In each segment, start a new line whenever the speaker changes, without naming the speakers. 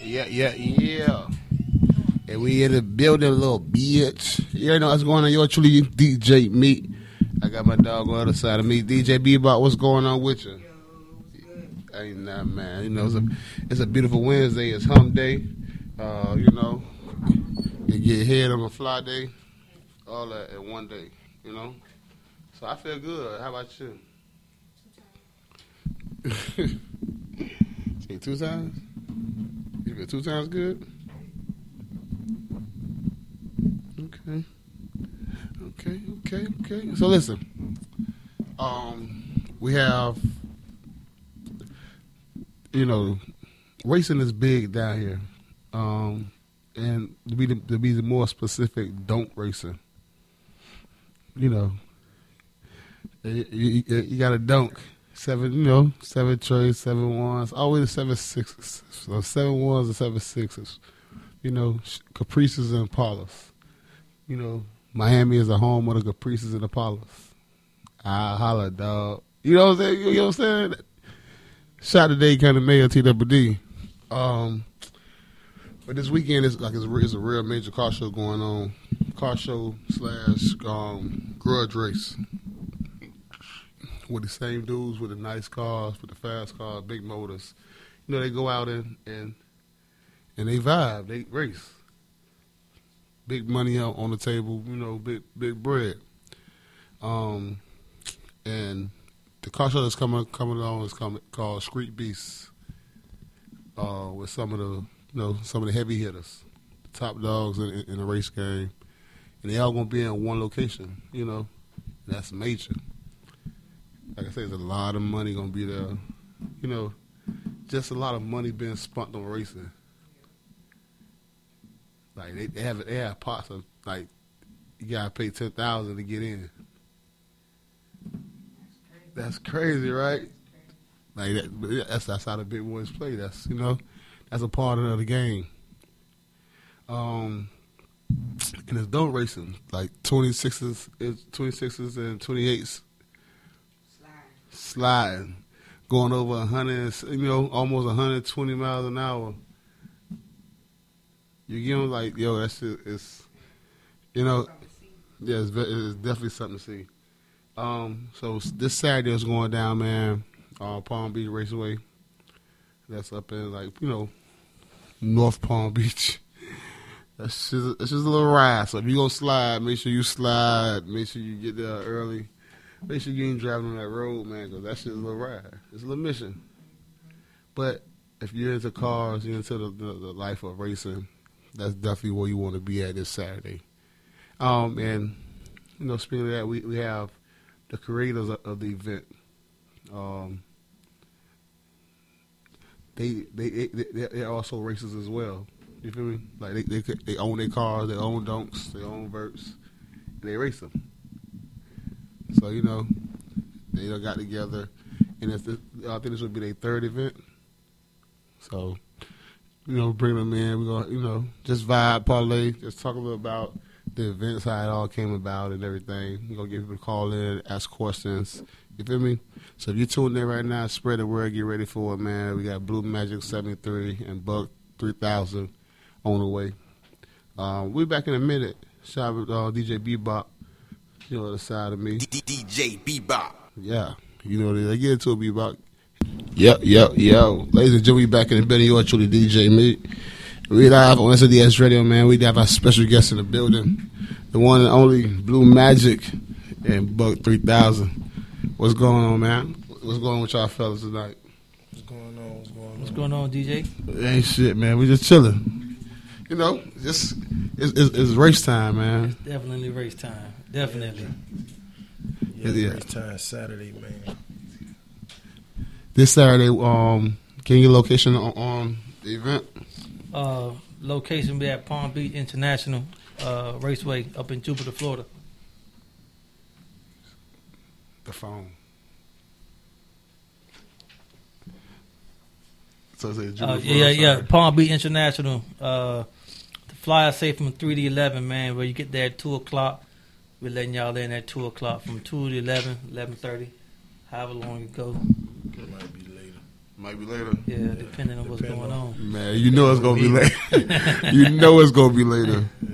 Yeah, yeah, yeah. And we in the building, a little bitch. You know what's going on? You're truly DJ Meat. I got my dog on the other side of me. DJ Bebop, what's going on with you? Ain't nothing, man. You know, it's a, it's a beautiful Wednesday. It's hump day. Uh, you know, you get head on a fly day. All that in one day, you know? So I feel good. How about you? Say two times? Two times good? Okay. Okay, okay, okay. So listen. Um we have you know, racing is big down here. Um and to be the, to be the more specific, donk racing. You know, you, you, you got a donk seven, you know, seven trays, seven ones, always seven sixes, so seven ones and seven sixes. You know, caprices and Impalas. You know, Miami is a home of the caprices and Impalas. I holla, dog. You know what I'm saying? You know what I'm saying? Shot today kind of mayor TWD. Um, but this weekend is like it's, it's, a real major car show going on. Car show slash um, grudge race with the same dudes with the nice cars, with the fast cars, big motors. You know, they go out and and and they vibe, they race. Big money out on the table, you know, big big bread. Um, and the car show that's coming coming along is coming, called Street Beasts. Uh, with some of the you know some of the heavy hitters, the top dogs in, in the race game, and they all gonna be in one location. You know, that's major like I said, there's a lot of money gonna be there. You know, just a lot of money being spent on racing. Like they, they have they have parts of like you gotta pay ten thousand to get in. That's crazy, right? Like that, that's that's how the big boys play. That's you know, that's a part of the game. Um, and it's donk racing like twenty sixes, twenty sixes and twenty eights sliding, going over 100, you know, almost 120 miles an hour. You get them like, yo, that's shit is, you know, yeah, it's, it's definitely something to see. Um, so this Saturday is going down, man, uh, Palm Beach Raceway. That's up in like, you know, North Palm Beach. That's just, it's just a little ride. So if you gonna slide, make sure you slide. Make sure you get there early. Make sure you ain't driving on that road, man, because that shit's a little ride. It's a little mission. But if you're into cars, you're into the, the, the life of racing, that's definitely where you want to be at this Saturday. Um, and, you know, speaking of that, we, we have the creators of, of the event. Um, they, they, they, they're also racers as well. You feel me? Like, they, they, they own their cars, they own donks, they own verts, and they race them. So you know, they got together, and it's I think this would be their third event. So, you know, bring them in. We're gonna, you know, just vibe, parlay, just talk a little about the events, how it all came about, and everything. We're gonna get people to call in, ask questions. You feel me? So if you're tuning in right now, spread the word, get ready for it, man. We got Blue Magic 73 and Buck 3000 on the way. Um, we'll be back in a minute. Shout out uh, DJ Bebop you know, the side of me.
DJ Bebop.
Yeah. You know, they get into a Bebop. Yo, yo, yo. Ladies and gentlemen, we back in the building. You're truly DJ Meat. We live on SDS Radio, man. We have our special guest in the building. The one and only Blue Magic and Buck 3000. What's going on, man? What's going on with y'all fellas tonight?
What's going on? What's going on?
What's going on, DJ?
Ain't shit, man. We just chilling. You know, just it's, it's, it's race time, man.
It's definitely race time. Definitely.
Yeah, yeah. race time Saturday, man.
This Saturday, um, can you location on, on the event?
Uh, location be at Palm Beach International uh, Raceway up in Jupiter, Florida.
The phone. So I say Jupiter, uh,
yeah, yeah, Palm Beach International. Uh, the flyer say from three to eleven, man. Where you get there at two o'clock. We're letting y'all in at 2 o'clock from 2 to 11, 11.30, however long it goes.
It might be later.
Might be later.
Yeah, depending on what's
Depending
going
on-
on.
Man, you know it's gonna be later. you know it's gonna be later.
Yeah,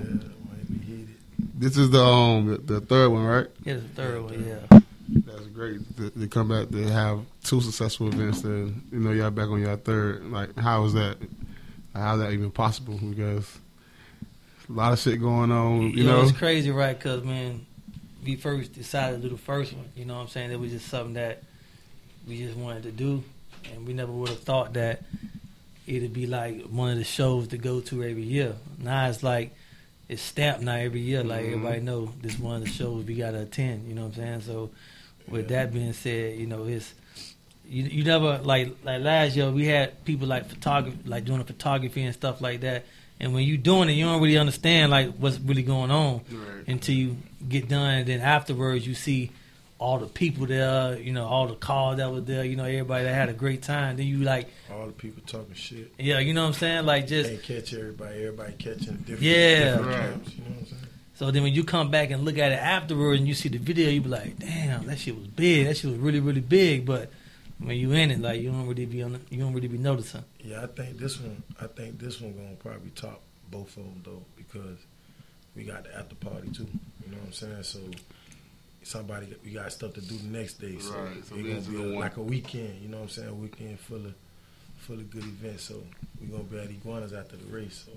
might be heated.
This is the um the, the third one, right?
Yeah, the third one. Yeah.
That's great. To, to come back to have two successful events, and you know y'all back on your third. Like, how is that? How is that even possible? Because a lot of shit going on. You,
You know,
know,
it's crazy, right? Because man, we first decided to do the first one. You know what I'm saying? It was just something that we just wanted to do, and we never would have thought that it'd be like one of the shows to go to every year. Now it's like it's stamped now every year. Like
Mhm.
everybody know this one of the shows we gotta attend. You know what I'm saying? So with that being said, you know it's. You, you never like like last year we had people like photography like doing the photography and stuff like that and when you're doing it you don't really understand like what's really going on
Right.
until you get done. And then afterwards, you see all the people there, you know, all the cars that were there, you know, everybody that had a great time. Then you like,
All the people talking shit.
yeah, you know what I'm saying? Like just
Can't catch everybody. Everybody catching different.
Yeah.
different
Right.
camps, you know what I'm saying?
so then when you come back and look at it afterwards and you see the video, you be like, damn, that shit was big. That shit was really really big. But when you in it, like you don't really be on, the, you don't really be noticing.
Yeah, I think this one. I think this one gonna probably top both of them though because we got the after party too. You know what I'm saying? So somebody we got stuff to do the next day. So
Right, so
it's gonna be a- like a weekend. You know what I'm saying? A weekend full of full of good events. So we gonna be at iguanas after the race. So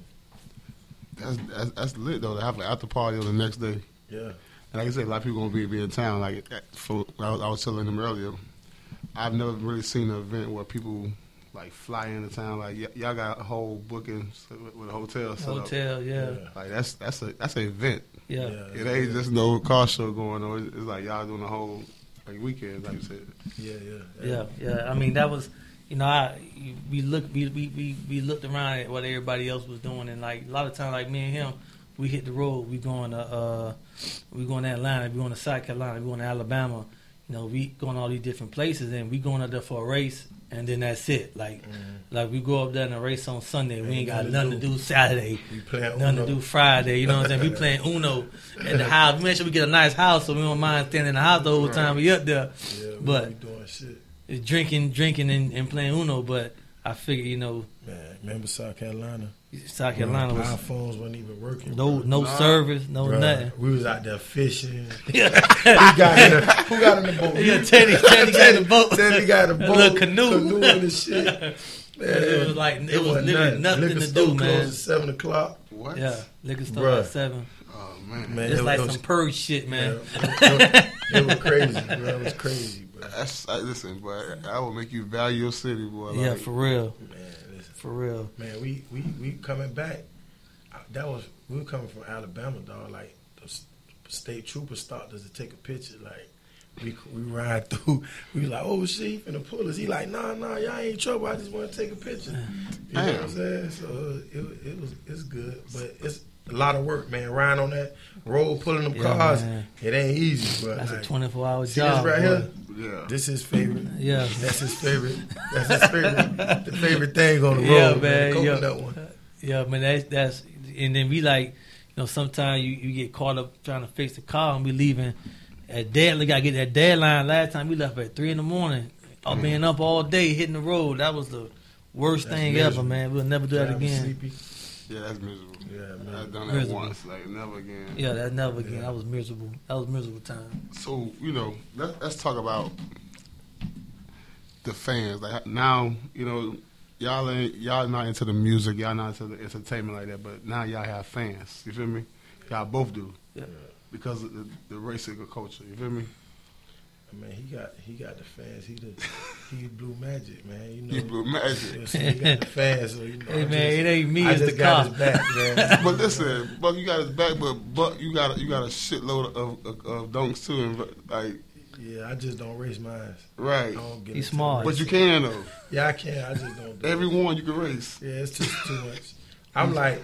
that's, that's that's lit though. To have an after party on the next day.
yeah,
And like I said, a lot of people gonna be be in town. Like for, I, was, I was telling them earlier, I've never really seen an event where people like fly into town. Like y- y'all got a whole booking with, with a hotel set up.
Hotel, yeah,
Like that's that's a that's an event.
yeah.
It ain't just no car show going on. It's, it's like y'all doing a whole like weekend, like you said.
yeah, yeah,
Yeah, yeah. I mean, that was, you know, I we look we we we, we looked around at what everybody else was doing, and like a lot of times, like me and him, we hit the road. We going to uh, we going to Atlanta, we going to South Carolina, we going to Alabama. You know, we going all these different places, and we going up there for a race, and then that's it. Like,
Mhm.
like we go up there and a race on Sunday. We
Ain't
got
nothing
nothing
to do.
do Saturday.
We playing
Nothing to do Friday, you know what I'm saying? We playing Uno at the house. We make sure we get a nice house so we don't mind staying in the house the whole time we up there.
Yeah, we
But-
doing shit.
Drinking, drinking, and, and playing Uno. But I figure, you know,
Man, remember South Carolina?
South Carolina
Our phones weren't even working.
no
bro.
no
Nah.
service, no
Bruh,
nothing.
We was out there fishing.
Yeah,
who got in the, who got in the boat?
yeah. Teddy, Teddy got the boat.
Teddy got a
A
boat,
little canoe.
canoe and shit. Man,
It was like it, was
wasn't
literally nothing,
Liquor
to do,
closed
man.
at seven o'clock.
What?
Yeah, liquor store
Bruh.
at seven.
Oh man.
Man,
It's
it,
like
was,
some purge shit, man.
Yeah, it, was crazy, bro. It was crazy, bro.
That's I, listen, boy. I will make you value your city, boy.
Yeah,
Like,
for real,
Man, listen,
for real.
man, we we we coming back. Uh, That was we were coming from Alabama, dog. Like the state trooper stopped us to take a picture. Like we we ride through. We like, oh shit, he finna pull us. He like, nah, nah, y'all ain't in trouble. I just want to take a picture. You know what I'm saying? So uh, it it was it's good, but it's a lot of work, man. Riding on that road, pulling them
Yeah,
cars,
man.
it ain't easy. But
That's a twenty four hour
see
job.
this right
boy.
here?
yeah.
This is favorite.
Yeah,
That's his favorite. That's his favorite. the favorite thing on the
Yeah,
road,
man,
man.
yeah.
Coconut one.
yeah, man. That's that's and then we like, you know, sometimes you, you get caught up trying to fix the car and we leaving at deadline. Got to get that deadline. Last time we left at three in the morning. All being up all day hitting the road. That was the worst
That's
thing
miserable.
ever, man. We'll never do that again.
sleepy.
Yeah, that's miserable.
Yeah, man.
I've done that
Miserable.
once, like never again.
Yeah, that never again.
Yeah.
That was miserable. That was miserable time.
So you know, let, let's talk about the fans. Like now, you know, y'all ain't y'all not into the music, y'all not into the entertainment like that. But now y'all have fans. You feel me? Y'all both do.
Yeah.
Because of the, the racing culture. You feel me?
I mean, he got he got the fans. He the he blue magic, man. You know.
You blew magic.
Listen, he got the fans, so you know.
Hey
I
man,
just,
it ain't me.
I
It's
just
the
got
car.
his back, man.
but listen, Buck, you got his back, but Buck, you got a, you got a shitload of, of, of donks too, and like
yeah, I just don't race mine. I
right.
don't get
He's small.
But you can though.
Yeah, I can. I just don't. Do
Every
it.
one you can race.
Yeah, it's just too much. I'm like,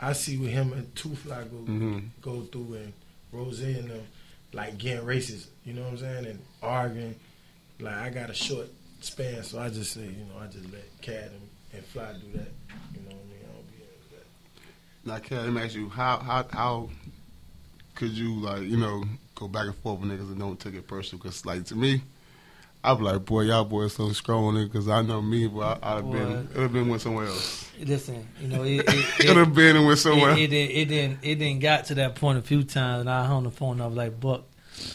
I see with him and Two Fly go
hmm
go through and Rose and them like getting racist, You know what I'm saying? And arguing. Like I got a short span, so I just say, you know, I just let Cat and, and Fly do that. You know what I mean? I don't be into that.
Now, Ken, let me ask you, how how how could you like you know go back and forth with niggas and don't take it personal? Because like to me, I'm like, boy, y'all boys so strong because I know me, but I, I'd have been, it would have been with somewhere else.
Listen, you know, it, it,
It
it,
would have been with somewhere.
it, it, didn't- it didn't it didn't got to that point a few times, and I hung the phone up like Buck.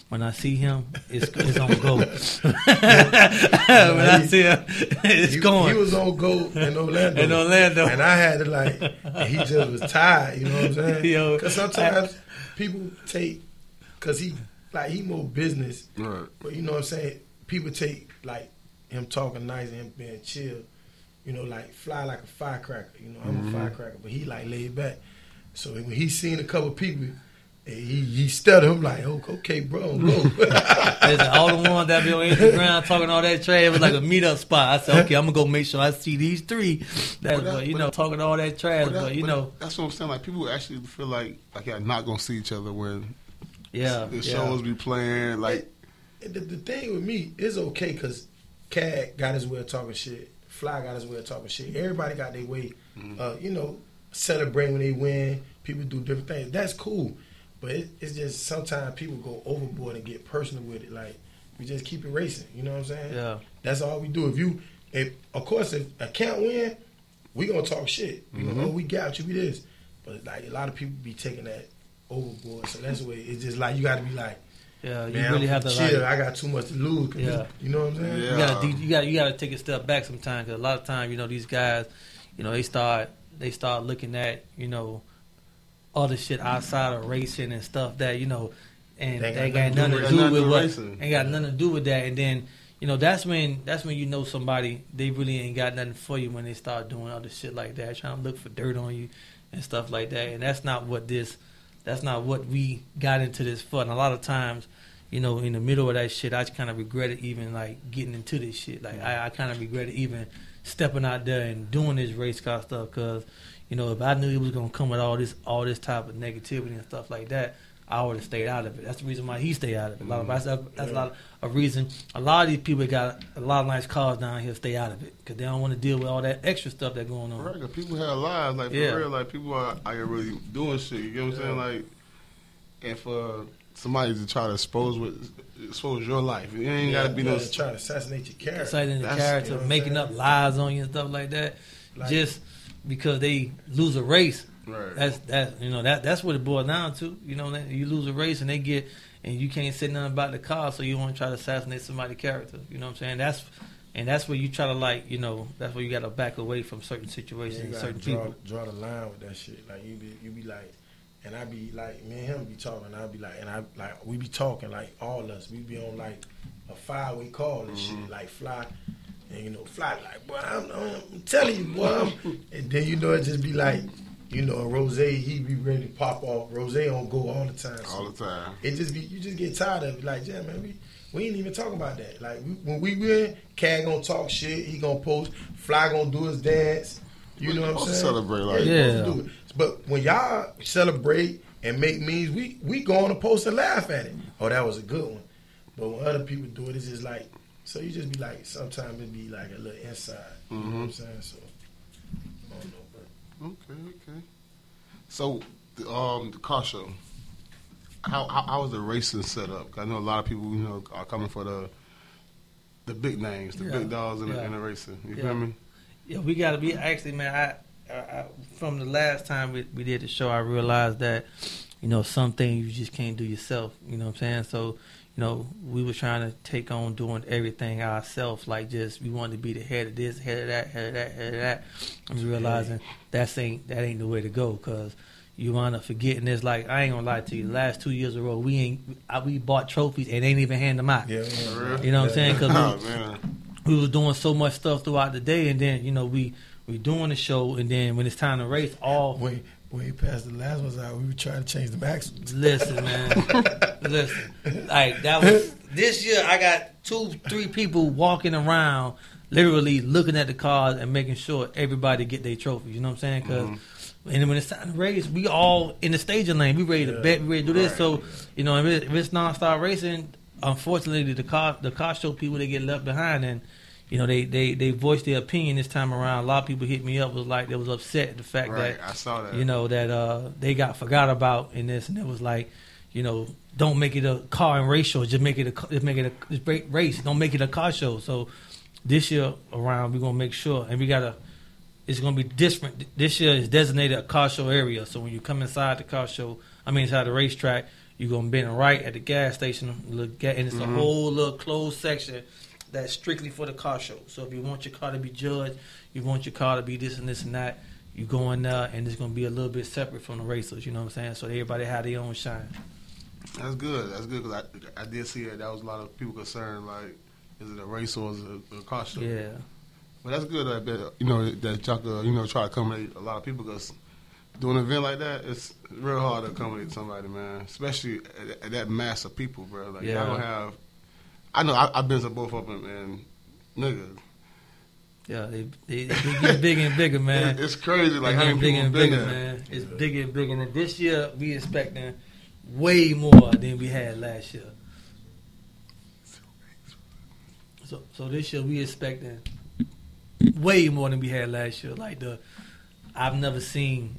When I see him, it's it's on go. when I see him, it's
he,
going.
He was on go in Orlando.
in Orlando,
And I had to like, and he just was tired. You know what I'm saying? Because sometimes people take, because he like he more business,
right.
but you know what I'm saying. People take like him talking nice and him being chill. You know, like fly like a firecracker. You know, I'm
Mhm.
a firecracker, but he like laid back. So when he seen a couple people, and he he stuttered. I'm like, oh, okay, bro, go.
Listen, all the ones that be on Instagram talking all that trash it was like a meetup spot. I said, okay, I'm gonna go make sure I see these three. That,
But that-
but, you
but-
know, talking all that trash,
But
but, you
but
know,
that's what I'm saying. Like people actually feel like like y'all not gonna see each other when
yeah,
the
yeah.
shows be playing. Like
And the, the thing with me is okay because Cad got his way of talking shit. Fly got his way of talking shit. Everybody got their way.
Mhm.
Uh, you know, celebrate when they win. People do different things. That's cool. But it, it's just sometimes people go overboard and get personal with it. Like we just keep it racing. You know what I'm saying?
yeah.
That's all we do. If you, if of course, if a can't win, we gonna talk shit. We gonna,
Mhm.
oh, we got you. We this. But like a lot of people be taking that overboard. So that's the way it's just like you got to be like.
Yeah, you
Man,
really
I'm
have to
chill.
like,
I got too much to lose. 'cause
Yeah.
you know what I'm saying?
Yeah.
you gotta you gotta you gotta take a step back sometimes because a lot of times you know these guys, you know they start they start looking at you know other shit outside of racing and stuff that you know, and
They
they,
got
got
nothing
nothing
to
to
do
do
with
with what
racing.
ain't got nothing to do with that, and then. You know that's when that's when you know somebody they really ain't got nothing for you when they start doing other shit like that, trying to look for dirt on you and stuff like that. And that's not what this, that's not what we got into this for. And a lot of times, you know, in the middle of that shit, I kind of regretted even like getting into this shit. Like I, I kind of regretted even stepping out there and doing this race car stuff because, you know, if I knew it was gonna come with all this, all this type of negativity and stuff like that, I would have stayed out of it. That's the reason why he stayed out of it. A lot of mm-hmm. that's, that's a lot of a reason. A lot of these people got a lot of nice cars down here stay out of it because they don't want to deal with all that extra stuff that's going on.
Right, 'cause people have lives, like for real, like people are out here really doing shit. You get what I'm saying? Like, and for somebody to try to expose with expose your life, it ain't got to be no.
Trying to assassinate your character.
Exciting the character,
you know
making up lies on you and stuff like that,
Like-
just because they lose a race.
Right.
That's that you know that that's what it boils down to. You know, that you lose a race and they get and you can't say nothing about the car, so you want to try to assassinate somebody's character. You know what I'm saying? That's and that's where you try to like you know that's where you got to back away from certain situations,
you
certain
draw,
people.
draw the line with that shit. Like you be, you be like, and I be like, me and him be talking. And I be like, and I like we be talking like all of us. We be on like a five way call and mm-hmm. shit, like fly. And you know, fly like, boy, I'm, I'm telling you, boy. I'm, and then you know it just be like, you know, Rose, he be ready to pop off. Rose on go all the time. So
all the time.
it just be you just get tired of it. Like, yeah, man, we we ain't even talking about that. Like we, when we win, Cad gonna talk shit. He gonna post. Fly gonna do his dance. You know what I'm saying?
celebrate like
yeah.
that.
supposed to do it. But when y'all celebrate and make memes, we we go on a post and laugh at it. Oh, that was a good one. But when other people do it, it's just like so. You just be like, sometimes it be like a little inside. You know what I'm
Mhm.
saying? So I don't know, but
Okay, okay. So, the, um, the car show. How, how how was the racing set up? I know a lot of people, you know, are coming for the the big names, the
Yeah.
big dogs in, the, in the racing. You
Yeah.
feel me?
Yeah, we got to be actually, man. I, I, I from the last time we, we did the show, I realized that you know some things you just can't do yourself. You know what I'm saying? So you know we were trying to take on doing everything ourselves, like just we wanted to be the head of this, head of that, head of that, head of that. And we realizing that's ain't that ain't the way to go because. You wind up forgetting this. Like I ain't gonna lie to you. The last two years in a row, we ain't I, we bought trophies and ain't even hand them out.
yeah,
For?
You know what I'm saying? 'Cause oh, we-
oh man,
we was doing so much stuff throughout the day, and then you know we we doing the show, and then when it's time to race, all
Way way past the last ones out, we were trying to change the maximums.
listen, man, listen, like that was this year. I got two, three people walking around, literally looking at the cars and making sure everybody get their trophies. You know what I'm saying? Because. Mm-hmm. And when it's time to race, we all in the staging lane. We ready to
Yeah.
bet. We ready to do this.
Right.
So, you know, if, it, if it's nonstop racing, unfortunately, the car the car show people they get left behind, and you know they they they voiced their opinion this time around. A lot of people hit me up was like they was upset at the fact
right?
that
I saw that.
you know that uh they got forgot about in this, and it was like, you know, don't make it a car and race show. Just make it a just make it a just race. Don't make it a car show. So this year around, we're gonna make sure, and we gotta. It's gonna be different. This year is designated a car show area. So when you come inside the car show, I mean inside the racetrack, you're gonna bend right at the gas station. And it's a whole little closed section that's strictly for the car show. So if you want your car to be judged, you want your car to be this and this and that, you go in there, and it's gonna be a little bit separate from the racers. You know what I'm saying? So everybody have their own shine.
That's good. That's good because I, I did see that. That was a lot of people concerned. Like, is it a race or is it a, a car show?
Yeah.
But that's good that, that you know that y'all could, you know try to accommodate a lot of people because doing an event like that it's real hard to accommodate somebody, man. Especially at, at that mass of people, bro. Like
Yeah.
y'all don't have. I know I, I've been to both of them and nigga,
Yeah, they they, they get bigger and bigger, man.
it's crazy. Like
They
how
getting
many
bigger and bigger,
there?
man. It's bigger and bigger. And this year we expecting way more than we had last year. So so this year we expecting way more than we had last year. Like the I've never seen.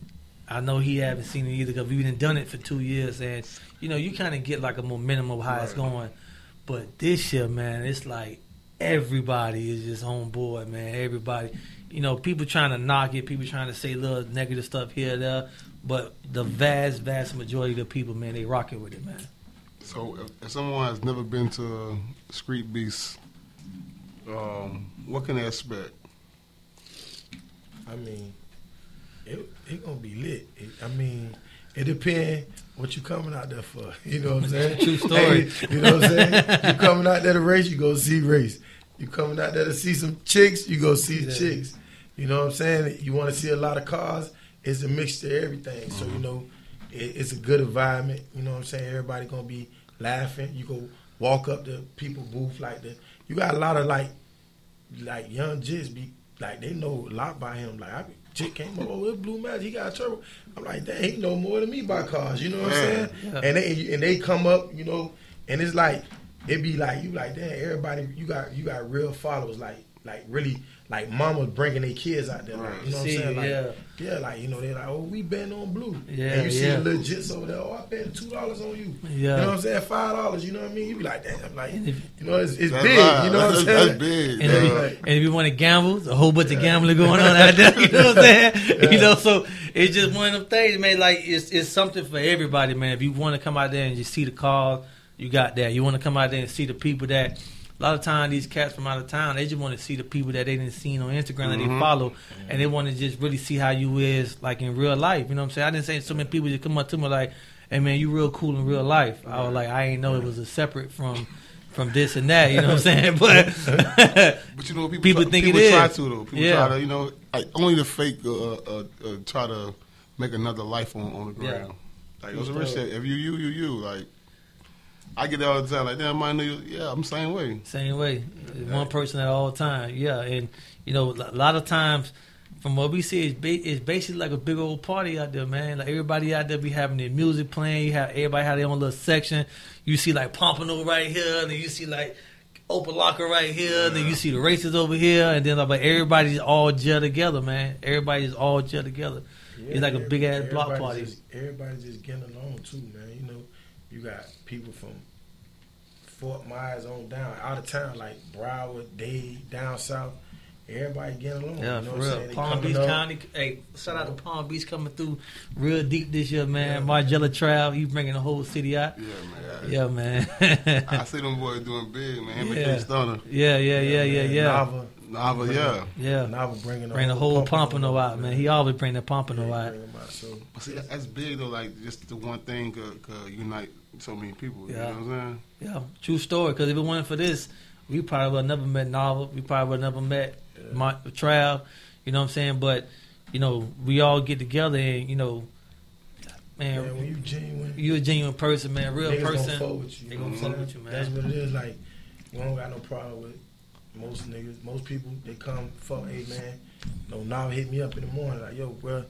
I know he haven't seen it either because we've been done it for two years, and you know you kind of get like a momentum of how it's going. But this year, man, it's like everybody is just on board, man. Everybody, you know, people trying to knock it, people trying to say little negative stuff here, and there, but the vast, vast majority of the people, man, they rocking with it, man.
So if, if someone has never been to Street Beast, um, what can they expect?
I mean, it it gonna be lit. It, I mean, it depends what you coming out there for. You know what I'm saying?
True story.
Hey, you know what I'm saying? You coming out there to race, you go see race. You coming out there to see some chicks, you go see
Yeah.
chicks. You know what I'm saying? You want to see a lot of cars. It's a mixture of everything. So
Mm-hmm.
you know, it, it's a good environment. You know what I'm saying? Everybody gonna be laughing. You go walk up to people booth like that. You got a lot of like like young jits be like they know a lot by him. Like I chick came up, with Blue Magic, he got a turbo. I'm like, dang, he know more than me by cars. You know what I'm saying?
Yeah.
And they and they come up, you know, and it's like it be like you like, damn, everybody, you got you got real followers, like like really like mamas bringing their kids out there. Like, you know what I'm saying? Like,
yeah.
yeah, like you know they're like, oh, we been on blue.
Yeah,
and you see
yeah.
the little jits over there. Oh, I bet two dollars on you.
Yeah.
You know what I'm saying? Five dollars. You know what I mean? You be like, damn, like
And if-
you know, it's, it's big.
live.
You know what I'm saying?
That's big.
And if, you,
man.
And if you want to gamble, there's a whole bunch of gambling going on out there. You know what I'm saying? You know, so it's just one of them things, man. Like it's it's something for everybody, man. If you want to come out there and just see the cars, you got that. You want to come out there and see the people that. A lot of times, these cats from out of town, they just want to see the people that they didn't see on Instagram that they
Mhm.
follow, and they want to just really see how you is like in real life. You know what I'm saying? I didn't say so many people just come up to me like, "Hey man, you real cool in real life." I was like, I ain't know it was a separate from from this and that. You know what I'm saying? But
But you know, people,
People
try,
think
people
it
try
is.
to though. People
Yeah.
try to, you know, like only the fake uh, uh, uh, try to make another life on, on the
Yeah.
ground. Like it was rich said, if you you you you like, I get that all the time. Like damn, my know you. Yeah, I'm the same way.
Same way, one person at all time. Yeah, and you know, a lot of times, from what we see, it's, ba- it's basically like a big old party out there, man. Like everybody out there be having their music playing. You have everybody have their own little section. You see like Pompano right here, and then you see like Open Locker right here, and then you see the races over here, and then like everybody's all gel together, man. Everybody's all gel together. It's like a big ass block party.
Just, everybody just getting along too, man. You know, you got people from Fort Myers on down, out of town, like Broward, Dade, down south. Everybody getting along.
Yeah,
you know
for
what I'm saying?
real. Palm Beach
up.
County. Hey, shout out to Palm Beach coming through real deep this year, man.
Yeah.
Margella Trav, you bringing the whole city out.
Yeah, man.
Yeah, man.
I see them boys doing big, man. Him and
Yeah.
King Stunner,
yeah, yeah, yeah, yeah, yeah.
Nava,
Nava, yeah.
Yeah.
Nava bringing
Bring the whole Pompano out, man. He always bring the Pompano
Yeah,
out.
bring 'em out, So
But see, that's big though. Like just the one thing could, could unite so many people. You
Yeah.
know what I'm saying?
Yeah, true story. Because if it wasn't for this, we probably would have never met Novel. We probably would have never met my, Trav. You know what I'm saying? But you know, we all get together and you know, man,
man, when you genuine,
you a genuine person, man, real
niggas gonna
person.
fuck with you.
They
you
gonna fuck
mm-hmm.
with you, man.
That's what it is. Like we don't got no problem with most niggas. Most people they come fuck. Hey man, no now hit me up in the morning like yo, bro.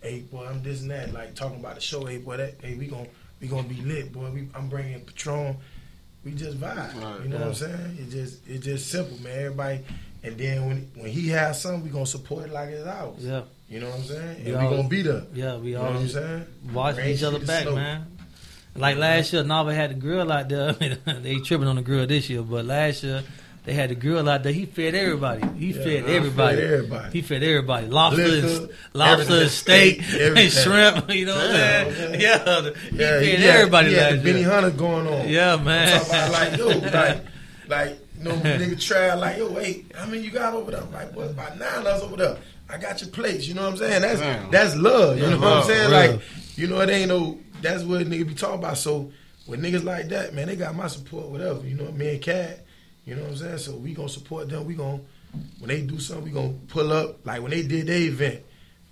Hey boy, I'm this and that. Like talking about the show. Hey boy, that hey we gon' we gonna be lit, boy. We, I'm bringing Patron. We just vibe.
Right.
You know what I'm saying? It just it's just simple, man. Everybody. And then when when he has something, we gonna support it like it's ours.
Yeah,
You know what I'm saying? And
We
we,
always-
gonna be there.
yeah, we
You know what I'm
always
saying?
watch each other back,
snow.
man. Like last year, Nava had the grill out there. they tripping on the grill this year, but last year they had the grill out there. He fed everybody. He
Yeah,
fed everybody.
fed everybody.
He fed everybody. Lobster,
Liquor,
and, lobster, and steak,
Steak,
and shrimp. You know what I'm saying? Yeah, he
Yeah,
fed
he had-
everybody
he had
last
the Benny. Hunter going on.
Yeah,
I'm
man.
talking about like yo, like, like you know, nigga try like yo, wait, how many you got over there? I'm like, what about nine of us over there? I got your plates. You know what I'm saying? That's
Damn.
that's love. You
That's
know what I'm saying?
real.
Like, you know, it ain't no. That's what nigga be talking about. So with niggas like that, man, they got my support. Whatever. You know, me and Cat. You know what I'm saying? So we gonna support them. We gonna when they do something, we gonna pull up. Like when they did their event,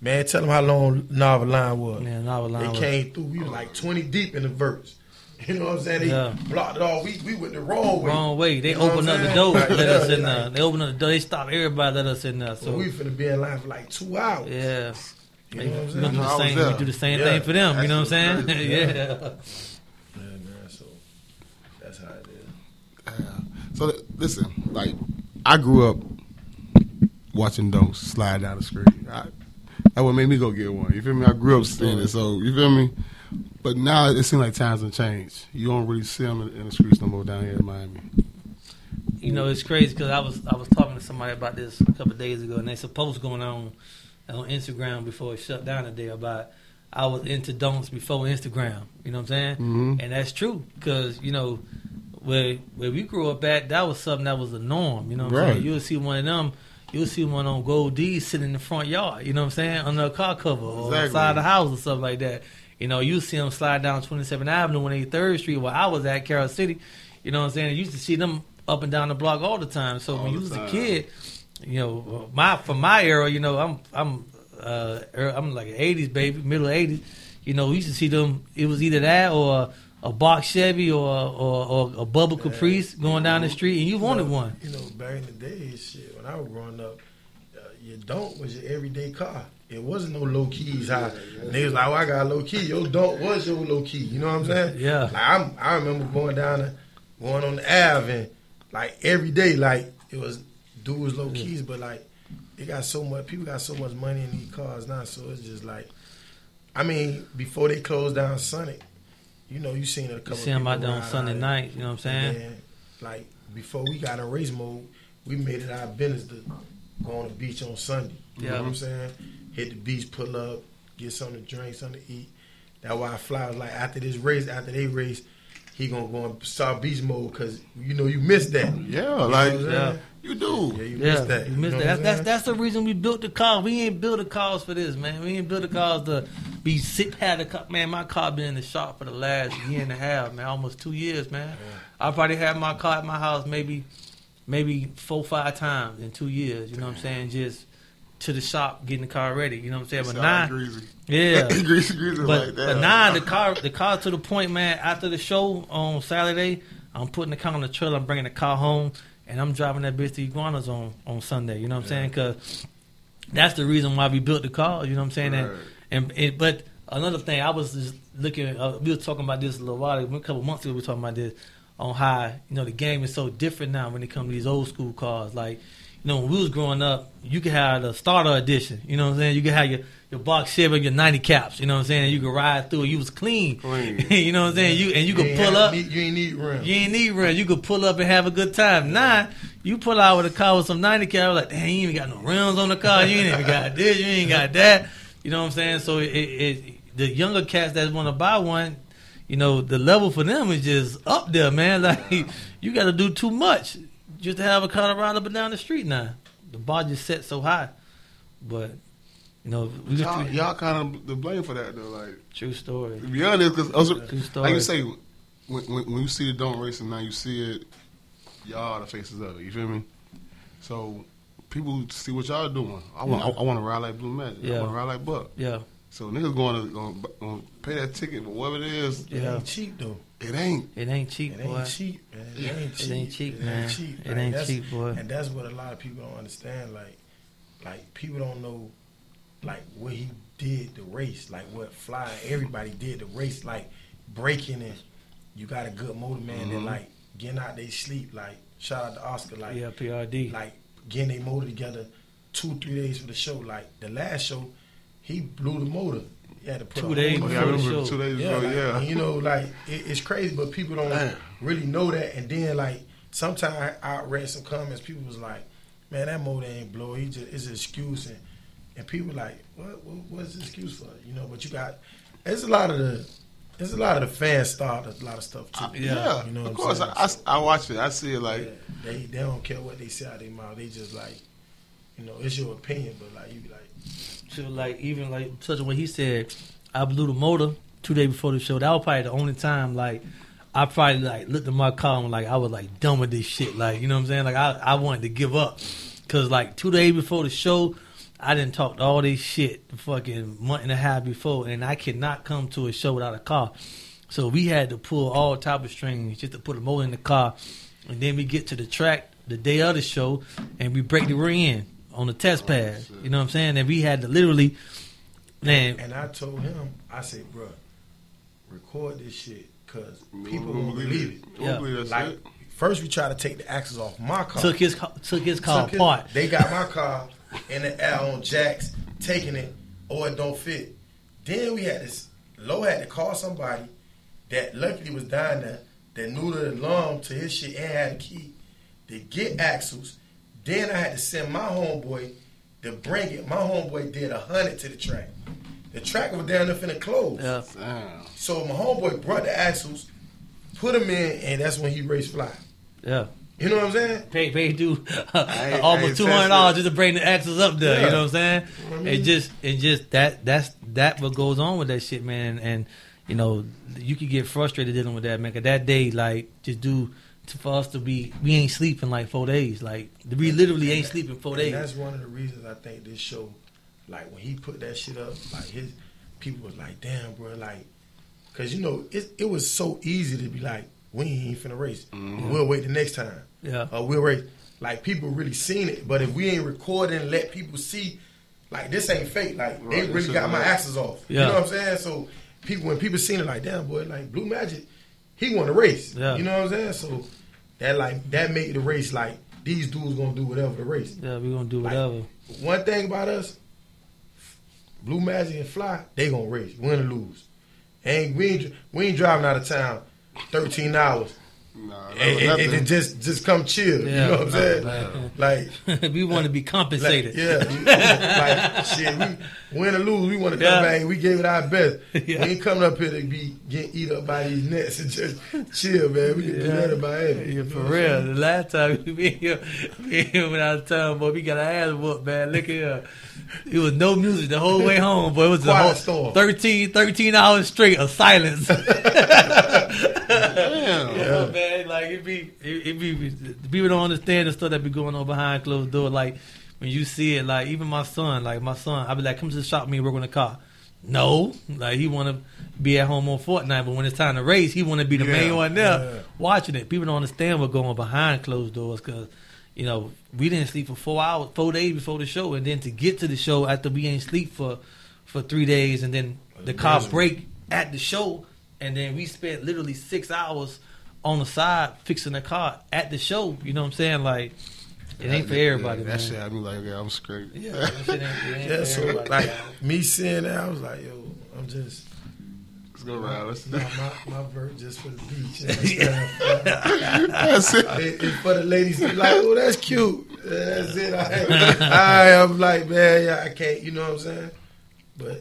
man, tell them how long Novel Line was.
Man, Nava line
They
was-
came through. We was like twenty deep in the verse. You know what I'm saying? They
Yeah.
blocked it all. We we went the wrong way.
Wrong way. They
You know
opened up the door, let us in there. They opened up the door. They stopped everybody, let us in there.
So
So
we finna be in line for like two hours.
yeah,
You know what I'm
we do
saying?
The same.
there.
We do the same
Yeah.
thing for them. You know what I'm saying?
crazy.
yeah.
Yeah, man. So that's how it is.
So listen, like I grew up watching donks slide down the street. I, that what made me go get one. You feel me? I grew up seeing it, so you feel me. But now it seems like times have changed. You don't really see them in, in the streets no more down here in Miami.
You know, it's crazy because I was I was talking to somebody about this a couple of days ago, and they a post going on on Instagram before it shut down today about I was into donks before Instagram. You know what I'm saying?
Mhm.
And that's true because you know where where we grew up at, that was something that was the norm. You know what I'm
Right.
saying? You'll see one of them. You'll see one on Gold D sitting in the front yard. You know what I'm saying? Under a car cover or
Exactly.
outside the house or something like that. You know, you see them slide down 27th Avenue when they Third Street where I was at Carol City. You know what I'm saying? You used to see them up and down the block all the time. So
All
when you was
time.
a kid, you know, my from my era, you know, I'm I'm uh er- I'm like an '80s baby, middle '80s. You know, we used to see them. It was either that or a box Chevy or or, or a bubble Caprice going down the street, and you wanted
You know,
one.
You know, back in the days, shit, when I was growing up, uh, your donk was your everyday car. It wasn't no low keys. How niggas like, oh, I got a low key. Your donk was your low key. You know what I'm saying?
Yeah.
Like I'm, I remember going down, the, going on the Ave, and like every day, like it was dudes low keys, but like it got so much. People got so much money in these cars now, so it's just like, I mean, before they closed down Sonic, you know, you seen it a
You
couple.
see them out there on Sunday night. You know what I'm saying?
and, like before we got in race mode, we made it our business to go on the beach on Sunday. You
Yeah.
know what I'm saying? Hit the beach, pull up, get something to drink, something to eat. That's why I fly was like after this race, after they race, he gonna go and start beach mode because you know you missed that.
Yeah,
know
like
Yeah.
Saying?
you do.
Yeah, you
Yeah,
missed that.
you missed
know
that. That's, that's that's the reason we built the car. We ain't built the cars for this, man. We ain't built the cars to be sit had the car. Man, my car been in the shop for the last year and a half, man, almost two years, man. I probably had my car at my house maybe maybe four five times in two years. You know what I'm saying? Just to the shop getting the car ready. You know what I'm saying? But
Sound
now,
greasy.
yeah.
greasy, greasy
But,
like that.
but
that.
now the car the car to the point, man. After the show on Saturday, I'm putting the car on the trailer. I'm bringing the car home, and I'm driving that bitch to Iguanas on on Sunday. You know what I'm saying? 'Cause that's the reason why we built the car. You know what I'm saying?
Right.
And and it, but another thing, I was just looking. Uh, we were talking about this a little while, ago, a couple months ago. We were talking about this on how you know the game is so different now when it comes to these old school cars. Like you know when we was growing up, you could have the starter edition. You know what I'm saying? You could have your your box Chevy, your 90 caps. You know what I'm saying? You could ride through. it. You was clean.
Clean.
you know what I'm saying? You and you could pull up.
need- You ain't need rims.
You ain't need rims. You could pull up and have a good time. Now you pull out with a car with some ninety cap, like, damn, you ain't got no rims on the car. You ain't even got this. You ain't got that. You know what I'm saying? So it, it, the younger cats that want to buy one, you know, the level for them is just up there, man. Like you got to do too much just to have a Colorado to ride up and down the street. Now the bar just set so high, but you know, we
Y'all, y'all kind of the blame for that though. Like
true story.
to be honest, because also
True story.
like you say, when, when, when you see the donk racing now, you see it. Y'all are the faces of it. You feel me? So people see what y'all doing. I want I, I want to ride like Blue Magic. I
Yeah.
want to ride like Buck.
Yeah,
So niggas going to going to pay that ticket, but whatever it is,
It
Yeah.
ain't cheap though.
It ain't.
it ain't cheap, man.
It ain't cheap, man. It
Yeah.
ain't
It
cheap.
ain't cheap,
It
man.
ain't cheap.
It
Like,
ain't cheap, boy.
And that's what a lot of people don't understand. Like, like people don't know, like what he did the race, like what Fly everybody did the race, like breaking and you got a good motor man that
Mhm.
like getting out they sleep. Like shout out to Oscar, like
yeah, PRD.
like getting their motor together two three days for the show. Like the last show, he blew the motor. You had to put
Two days
whole
Oh, yeah, I
before the
remember
show.
two days
Yeah,
ago.
like,
Yeah,
and you know, like it, it's crazy, but people don't
Damn.
really know that. And then, like sometimes I read some comments, people was like, "Man, that motor ain't blow. He just it's an excuse." And and people like, "What? what what's the excuse for?" You know, but you got it's a lot of the it's a lot of the fans start a lot of stuff too.
Uh, yeah.
You know what
of
I'm
course,
saying?
I, I, I watch it. I see it like
Yeah, they they don't care what they say out their mouth. They just like, you know, it's your opinion, but like you be like,
So like even like such a way he said, I blew the motor two days before the show. That was probably the only time like I probably like looked at my car and like I was like done with this shit. Like you know what I'm saying? Like I I wanted to give up because like two days before the show. I didn't talk to all this shit the fucking month and a half before, and I cannot come to a show without a car. So we had to pull all type of strings just to put a motor in the car, and then we get to the track the day of the show, and we break the rear end on the test pad. You know what I'm saying? And we had to literally, man,
and I told him, I said, bruh, record this shit because people
won't
won't believe it.
We won't
Yeah.
believe that's
Like
it.
first, we tried to take the axles off my car.
took his ca- took his car
Took his-
apart.
They got my car in the air on jacks, taking it, or it don't fit. Then we had this. Low had to call somebody that luckily was down there that knew the alarm to his shit and had a key to get axles. Then I had to send my homeboy to bring it. My homeboy did a hundred to the track. The track was down there finna close.
Yeah,
Damn.
So my homeboy brought the axles, put them in, and that's when he raced fly.
yeah.
You know what I'm saying?
Pay pay do
ain't- I
almost two hundred dollars just to bring the axles up there.
Yeah.
You know what I'm saying?
I mean-
It just it just that that's that what goes on with that shit, man. And you know you could get frustrated dealing with that, man. 'cause that day, like, just do to, for us to be we ain't sleeping like four days. Like we literally ain't sleeping four
And
days.
that's one of the reasons I think this show, like when he put that shit up, like his people was like, "Damn, bro," like, cause you know it it was so easy to be like, "We ain't finna race. Mm-hmm. We'll wait the next time."
Yeah.
Or we'll race. Like people really seen it, but if we ain't recording, and let people see, like this ain't fake. Like
Right,
they really
is
got my
real.
axes off.
Yeah.
You know what I'm saying? So people when people seen it, like, damn boy, like Blue Magic, he won the race.
Yeah.
You know what I'm saying? So that like that made the race like these dudes gonna do whatever the race.
Yeah, we gonna do
Like,
whatever.
One thing about us, Blue Magic and Fly, they gonna race, win or lose. Ain't we ain't we ain't driving out of town thirteen hours
Nah,
and, and-
nothing.
and just just come chill.
Yeah.
you know what I'm saying?
Nothing.
Like,
we want to be
like
compensated.
yeah, like shit. We win or lose, we want to come back. We gave it our best.
Yeah.
We ain't coming up here to be getting eat up by these nets and just chill, man. We can do that in Miami.
Yeah,
you
for
know what I'm
real. The last time we me here, him, me and him went out of boy, we got our ass whooped, man. Look at here. It was no music the whole way home, boy. It was a whole
storm.
13, 13 hours straight of silence. Yeah, man. Like it be, it, it be. People don't understand the stuff that be going on behind closed door. Like when you see it, like even my son, like my son, I be like, come to the shop, with me work on the car. No, like he want to be at home on Fortnite, but when it's time to race, he want to be the
Yeah,
main one there
yeah.
watching it. People don't understand what's going behind closed doors because. You know, we didn't sleep for four hours, four days before the show, and then to get to the show after we ain't sleep for for three days, and then the car break at the show, and then we spent literally six hours on the side fixing the car at the show. You know what I'm saying? Like, it ain't for everybody,
That
man.
shit had me like, yeah, I'm straight.
Yeah, that shit ain't, it ain't
Yeah,
for
so
everybody.
like me seeing that, I was like, yo, I'm just
Let's go around. Let's
my, my, my vert just for the beach. You
That's it.
it, it's for the ladies be like, oh, that's cute. That's it. I, I am like, man, yeah, I can't. You know what I'm saying? But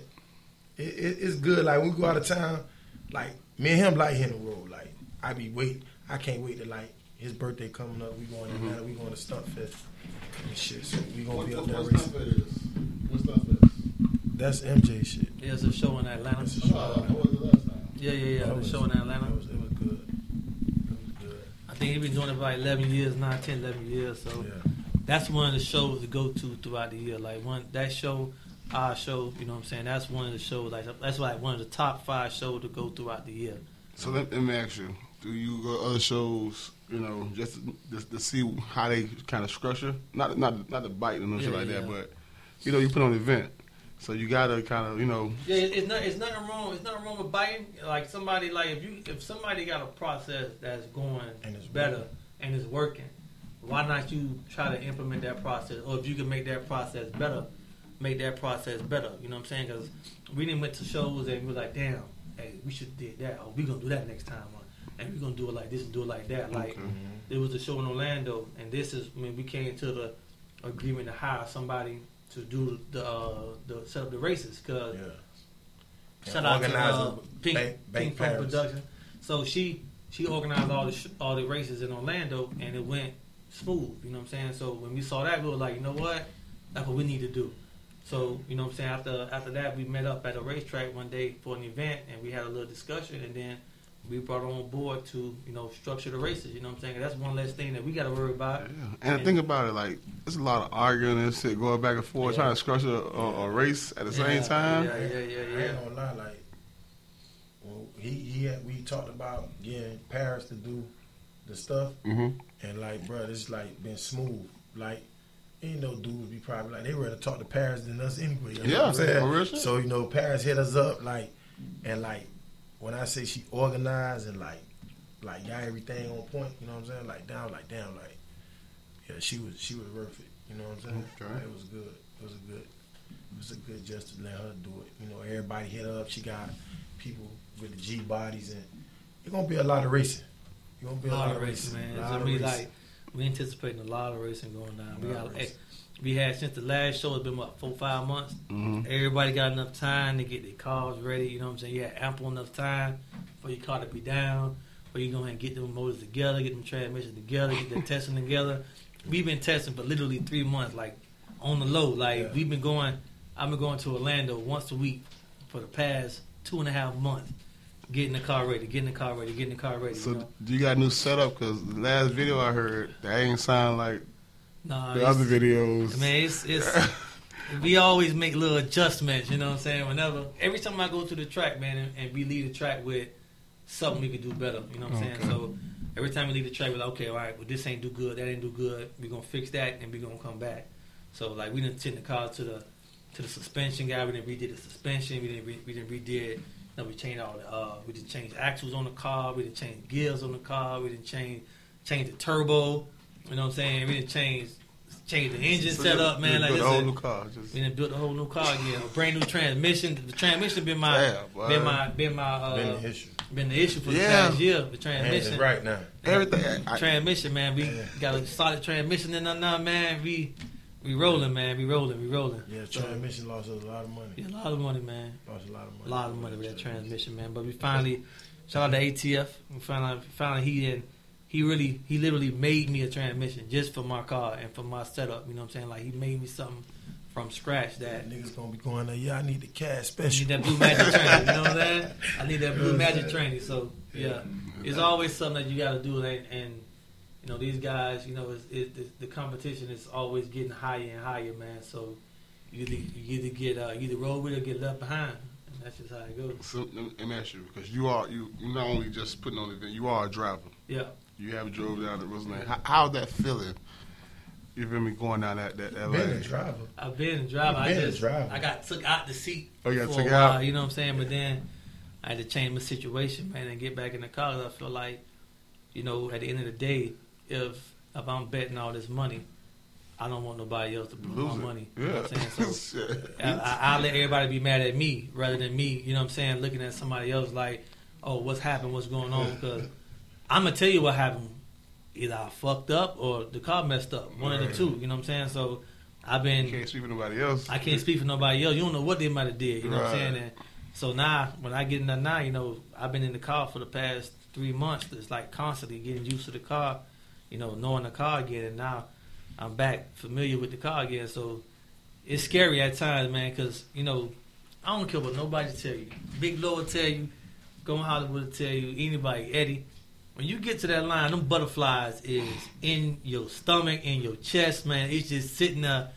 it, it, it's good. Like we go out of town, like me and him like hitting the road. Like I be wait, I can't wait to like his birthday coming up. We going to mm-hmm. Atlanta. We going to Stunt Fest and shit. So we gonna be up there racing. That's MJ shit.
Yeah, it's a show in Atlanta.
That's a show.
Yeah, yeah, yeah.
That
The
was-
show in Atlanta.
It was, it was good. It was good.
I think he's been doing it for like 11 years, now 10, 11 years. So
Yeah.
that's one of the shows to go to throughout the year. Like one that show, our show. You know what I'm saying? That's one of the shows. Like that's like one of the top five shows to go throughout the year.
So let, let me ask you: Do you go to other shows? You know, just to, just to see how they kind of structure, not not not the bite and no shit
Yeah,
like that, but you know, you put on an event, so you gotta kind of you know.
Yeah, it's not. It's nothing wrong. It's nothing wrong with biting. Like somebody, like if you, if somebody got a process that's going
And it's
better
working.
and it's working, why not you try to implement that process? Or if you can make that process better, make that process better. You know what I'm saying? Because we didn't went to shows and we were like, damn, hey, we should did that. Oh, we gonna do that next time, huh? And we're gonna do it like this and do it like that. Like
Okay.
there was a show in Orlando, and this is when we came to the agreement to hire somebody to do the uh, the set up the races. Cause
Yeah.
shout out to uh,
Organizer,
Pink
Bank- Bank
Pink Funk Production. So she she organized all the sh- all the races in Orlando, and it went smooth. You know what I'm saying? So when we saw that, we were like, you know what? That's what we need to do. So you know what I'm saying? After after that, we met up at a racetrack one day for an event, and we had a little discussion, and then we brought on board to you know structure the races. You know what I'm saying? That's one less thing that we got to worry about.
Yeah. And think about it, like there's a lot of arguing and shit going back and forth,
Yeah.
trying to structure a, a race at the same
Yeah,
time.
Yeah, yeah, yeah,
I
yeah.
ain't gonna lie, like well, he he had, we talked about getting Paris to do the stuff,
hmm
and like, bro, it's like been smooth. Like, ain't no dudes be probably like they rather talk to Paris than us anyway. You know
Yeah,
what I'm saying?
for real shit.
So you know, Paris hit us up like, and like when I say she organized and like, like got everything on point. You know what I'm saying? Like down, like down, like yeah, she was she was worth it. You know what I'm saying?
Okay.
It was good. It was a good. It was a good just to let her do it. You know, everybody hit up. She got people with the G bodies, and it's gonna be a lot of racing. It's gonna be
a lot of racing, man.
Lot
So
of
we like we anticipating a lot of racing going down. We got
of
hey,
racing.
We had since the last show. It's been what four five months.
hmm
Everybody got enough time to get their cars ready. You know what I'm saying? You had ample enough time for your car to be down, for you go ahead and get them motors together, get them transmissions together, get the testing together. We've been testing for literally three months, like on the low. Like
Yeah.
we've been going. I've been going to Orlando once a week for the past two and a half months, getting the car ready, getting the car ready, getting the car ready.
So
you know?
do you got a new setup? Because the last video I heard, that ain't sound like
Nah,
the other videos.
Man, it's it's we always make little adjustments, you know what I'm saying? Whenever every time I go to the track, man, and, and we leave the track with something we could do better, you know what I'm saying? So every time we leave the track, we're like, okay, all right, well this ain't do good, that ain't do good. We're gonna fix that and we're gonna come back. So like we didn't send the car to the to the suspension guy, we didn't redid the suspension, we didn't re, we didn't redid no, we changed all the uh we didn't change axles on the car, we didn't change gears on the car, we didn't change change the turbo, you know what I'm saying? We didn't change change the engine
So
setup,
you-
man.
you
Like
built
this
a whole new car. Just,
we done built a whole new car again, a brand new transmission. The transmission been my
Damn,
been my been my uh,
Been the issue.
been the issue for the
Yeah.
past year. The
And it's
transmission,
right now.
everything. I,
transmission, man. We
Yeah.
got a solid transmission in there now, man. We we rolling, man. We rolling, we rolling.
Yeah, transmission lost us a lot of money.
Yeah, a lot of money, man.
Lost a lot of money.
A lot of money with that transmission, man. But we finally shout out to ATF. We finally finally he did. He really, he literally made me a transmission just for my car and for my setup. You know what I'm saying? Like he made me something from scratch that
Niggas gonna be going there. Yeah, I need the cash
I need that blue magic training. You know what I'm saying? I need that blue magic training. So yeah, it's always something that you got to do, and, and you know these guys, you know, it's, it, the, the competition is always getting higher and higher, man. So you either, you either get uh, you either roll with it or get left behind, and that's just how it goes.
so let me ask you because you are you you not only just putting on the event, you are a driver.
Yeah,
You have drove down the Roseland. How, how's that feeling? You feel me going down that that, that
Been a driver.
I've been a driver. I
You been a
just
driver.
I got took out the seat
Oh, you got took
a while.
out?
You know what I'm saying? But then I had to change my situation, man, and get back in the car. I feel like, you know, at the end of the day, if if I'm betting all this money, I don't want nobody else to blow
Lose
my
it.
money.
Yeah.
You know what I'm saying? So I, I, I'll let everybody be mad at me rather than me. You know what I'm saying? Looking at somebody else like, oh, what's happened? What's going on? Because I'm gonna tell you what happened. Either I fucked up or the car messed up. One of the two. You know what I'm saying? So I've been.
You can't speak for nobody else.
I can't speak for nobody else. You don't know what they might have did. You know what I'm saying? And so now, when I get in there now, you know, I've been in the car for the past three months. It's like constantly getting used to the car, you know, knowing the car again. And now I'm back familiar with the car again. So it's scary at times, man, because, you know, I don't care what nobody tell you. Big Lord will tell you, Go Hollywood will tell you, anybody, Eddie. When you get to that line, them butterflies is in your stomach, in your chest, man. It's just sitting there,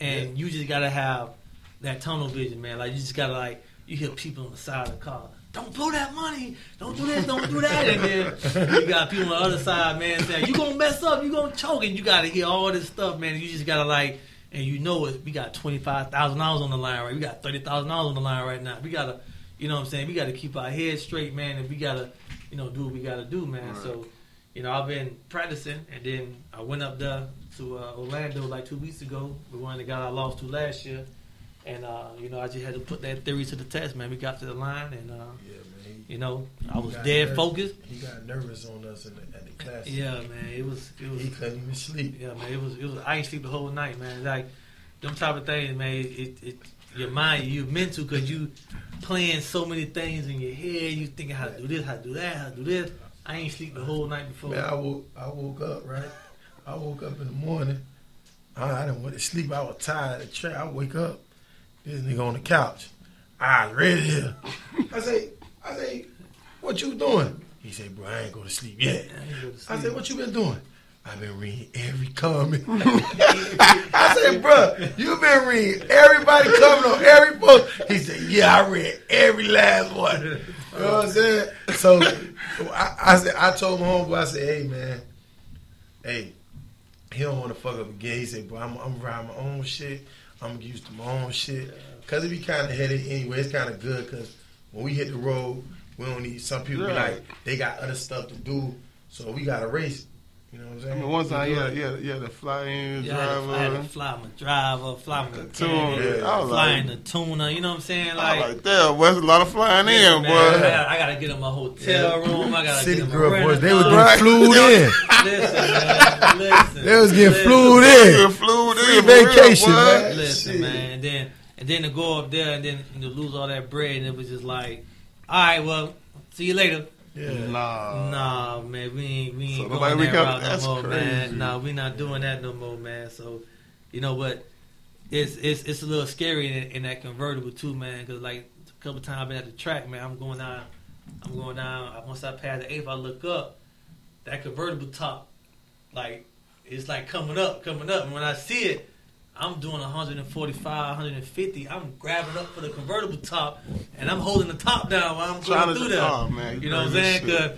and you just gotta have that tunnel vision, man. Like you just gotta like you hear people on the side of the car. Don't blow that money. Don't do this. Don't do that. And then you got people on the other side, man, saying you gonna mess up. You gonna choke, and you gotta hear all this stuff, man. You just gotta like, and you know it. We got twenty five thousand dollars on the line, right? We got thirty thousand dollars on the line right now. We gotta, you know what I'm saying? We gotta keep our heads straight, man, and we gotta, you know, do what we gotta do, man.
Right.
So, you know, I've been practicing, and then I went up there to uh, Orlando like two weeks ago. The one that guy I lost to last year, And uh, you know, I just had to put that theory to the test, man. We got to the line, and uh,
Yeah, man.
you know, I was dead
nervous.
focused.
He got nervous on us in the, at the class.
Yeah, man. It was it was
He couldn't even sleep.
Yeah, man, it was it was. I ain't sleep the whole night, man. Like them type of things, man. It it your mind, you mental because you playing so many things in your head. You thinking how to do this, how to do that, how to do this. I ain't sleep the whole night before.
Man, I woke, I woke up, right? I woke up in the morning. I, I didn't want to sleep. I was tired of the. I wake up. This nigga on the couch. I was ready here. I say, I say, what you doing? He said, bro, I ain't go to sleep yet.
I to
I said, what you been doing? I've been reading every comment. I said, bro, you've been reading everybody coming on every post. He said, yeah, I read every last one. You know what I'm saying? So I, I said, I told my homeboy, I said, hey man, hey, he don't want to fuck up again. He said, bro, I'm, I'm riding my own shit. I'm used to my own shit. Cause it be kind of headache anyway. It's kind of good because when we hit the road, we don't need. Some people be like, they got other stuff to do, so we got to race. You know what I'm
I
saying?
mean, one time,
We do
yeah, yeah, yeah, the flying
Yeah, I had, to, I had
driver.
to fly my driver, fly my
Tune.
mechanic,
Yeah.
I was
flying
like,
the tuna. You know what I'm saying?
I
Like,
was like, damn, boy, there's a lot of flying
listen,
in,
man,
boy.
gotta, I gotta get in my hotel room. I gotta
City
get him
girl boys, they
rental.
was getting
Right.
flued in.
Listen, man. Listen.
They was getting
listen.
flued
Yeah,
in.
flew in,
Free
for real,
vacation, man.
Listen,
Shit.
man, and then and then to go up there and then you know, lose all that bread, and it was just like, all right, well, see you later.
Yeah.
Nah.
Nah, man, we ain't we ain't
nobody
going that route no more,
crazy.
man. Nah, we not doing that no more, man. So, you know, what? it's it's it's a little scary in, in that convertible too, man. Because like a couple times I've been at the track, man. I'm going down, I'm going down. Once I pass the eighth, I look up, that convertible top, like it's like coming up, coming up. And when I see it, I'm doing 145, 150. I'm grabbing up for the convertible top, and I'm holding the top down while I'm
Trying
going
to
through
do-
there.
oh, man,
you know what I'm saying? Cause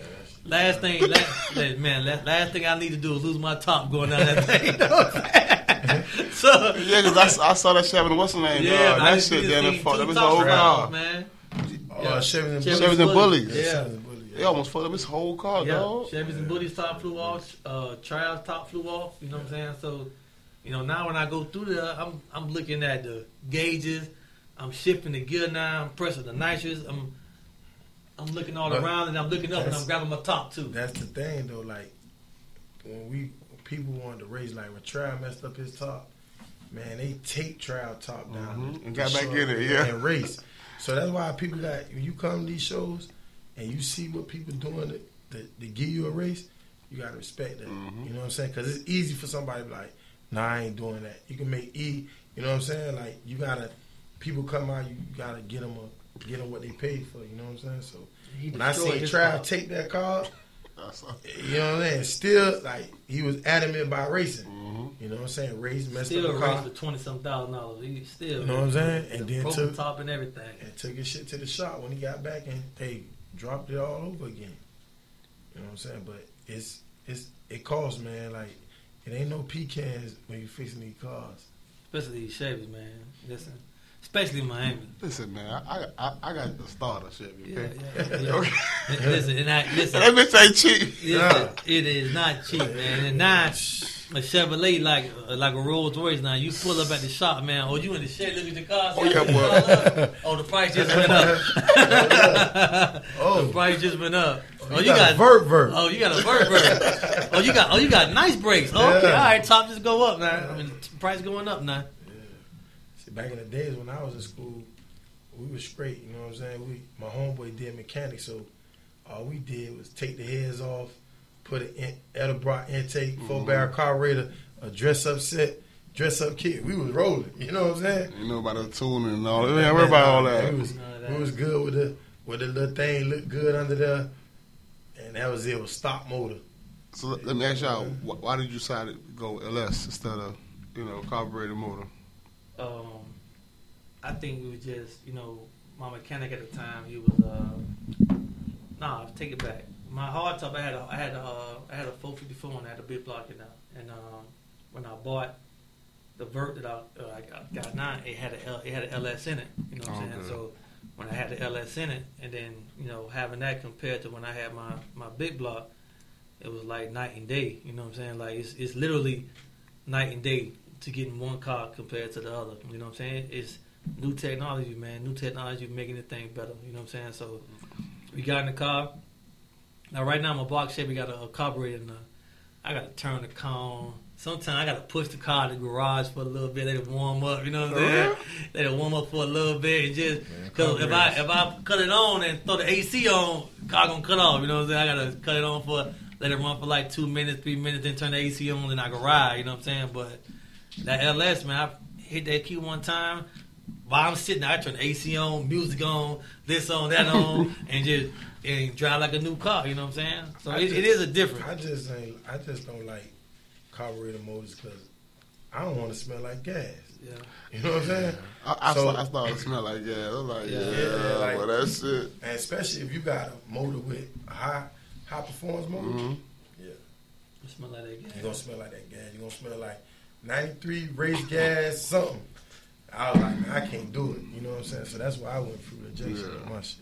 last thing, last, man, last, last thing I need to do is lose my top going down that thing. You know what I'm saying? so
Yeah, because I, s- I saw that Chevy, what's the name?
yeah,
dog?
I
that shit
need to
down
see
there fucked
two
up his whole car.
man.
Oh,
Yeah.
Chevys and
Chevys
Bullies.
Chevys and Bullies.
Yeah,
Yeah.
And Bullies,
They almost fucked up his whole car,
Yeah,
dog.
Chevys and Bullies top flew off. Uh, Trials top flew off. You know what I'm saying? So, you know, now when I go through there, I'm I'm looking at the gauges. I'm shifting the gear now. I'm pressing the nitrous. I'm I'm looking all
But
around and I'm looking up and I'm grabbing my top too.
That's the thing though. Like when we when people wanted to race, like when Trout messed up his top, man, they take Trout top down
Mhm. And got back in it, yeah.
and race. So that's why people got when you come to these shows and you see what people doing to, to, to give you a race, you gotta respect that.
Mhm.
You know what I'm saying? Because it's easy for somebody to be like, nah, I ain't doing that. You can make E. You know what I'm saying? Like you gotta people come out, you gotta get them a get them what they paid for. You know what I'm saying? So
He
when I
destroyed
seen
his
Trav
top.
take that car,
That's
you know what I'm saying? Still, like he was adamant about racing.
Mhm.
You know what I'm saying? Race messed
still
up the
race
car
for twenty some thousand dollars. He still,
You know what I'm saying? And
the
then
broke
took-
top and everything.
and took his shit to the shop when he got back and they dropped it all over again. You know what I'm saying? But it's it's it costs, man. Like it ain't no pecans when you fixing these cars.
Especially these Chevys, man. Listen, especially Miami.
Listen, man, I, I I got the starter Chevy,
Yeah,
okay?
yeah, yeah.
Okay.
listen, and I listen.
That bitch ain't cheap.
Listen, it is not cheap, man. And now a Chevrolet like like a Rolls Royce. Now you pull up at the shop, man. Or you in the shed look at the car.
Oh, yeah, boy.
Oh, oh, the price just went up.
Oh.
the price just went up. Oh,
you,
you
got, vert vert.
Oh, you got a vert vert. Oh, you got. Oh, you got nice brakes. Okay, all
Yeah.
right. Top just go up now. I mean, price going up now. Yeah.
See, back in the days when I was in school, we was straight. You know what I'm saying? We my homeboy did mechanics, so all we did was take the heads off, put an in, Edelbrock intake, four barrel carburetor, a dress up set, dress up kit. We was rolling. You know what I'm saying?
You know about the tuning and all that. We ain't worry about all that.
We was,
that.
we was good with the with the little thing looked good under there, and that was it. it was stock motor.
So let let me ask y'all, wh- why did you decide to go LS instead of, you know, carbureted motor?
Um, I think it was just you know my mechanic at the time. He was uh, nah, take it back. My hard top, I had a, I had a, uh, I had a 454 and I had a big block in there. And um, when I bought the vert that I, uh, I got, got now, it had a L, it had an LS in it. You know what I'm saying?
Okay.
So when I had the LS in it, and then you know having that compared to when I had my my big block, it was like night and day. You know what I'm saying? Like it's it's literally night and day to getting one car compared to the other. You know what I'm saying? It's new technology, man. New technology making the thing better. You know what I'm saying? So we got in the car. Now right now I'm block shape. We got a, a carburetor in the. Uh, I got to turn the cone. Sometimes I got to push the car to the garage for a little bit. Let it warm up. You know what I'm saying? Let it warm up for a little bit and just because if I if I cut it on and throw the AC on, car gonna cut off. You know what I'm saying? I gotta cut it on for let it run for like two minutes, three minutes, then turn the AC on, and I can ride. You know what I'm saying? But that LS man, I hit that key one time. While I'm sitting there, I turn the AC on, music on, this on, that on, and just and drive like a new car. You know what I'm saying? So it,
just-
it is a difference.
I just ain't. I just don't like carburetor motors because I don't want to smell like gas.
Yeah.
You know what I'm saying?
I, I,
So-
I started to smell like gas. I'm like
Yeah.
yeah,
Yeah, like-
well that shit.
And especially if you got a motor with a high high performance motor,
hmm
yeah,
It smell like that gas.
you're
gas.
gonna smell like that gas. You're gonna smell like 93 race gas something. I was like, I can't do it. You know what I'm saying? So that's why I went through the injection
Yeah.
my shit.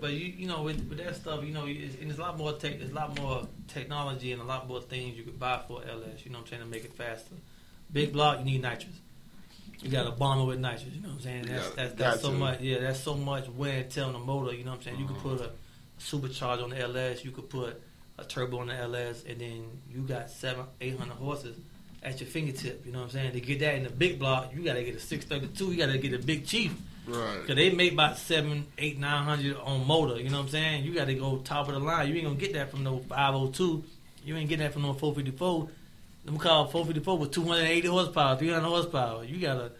But you you know with, with that stuff you know it's, and there's a lot more tech there's a lot more technology and a lot more things you could buy for LS you know what I'm saying to make it faster. Big block you need nitrous. You got a bomber with nitrous. You know what I'm saying? That's That's that's, so
to.
much. Yeah, that's so much wear and tear on the motor. You know what I'm saying? You could
Uh-huh.
put a supercharger on the LS. You could put a turbo on the LS, and then you got seven, eight hundred horses at your fingertip. You know what I'm saying? To get that in the big block, you got to get a 632. You got to get a big Chief.
Right.
Cause they make about seven, eight, nine hundred on motor. You know what I'm saying? You got to go top of the line. You ain't gonna get that from no 502. You ain't getting that from no 454. Them call 454 with 280 horsepower, 300 horsepower. You gotta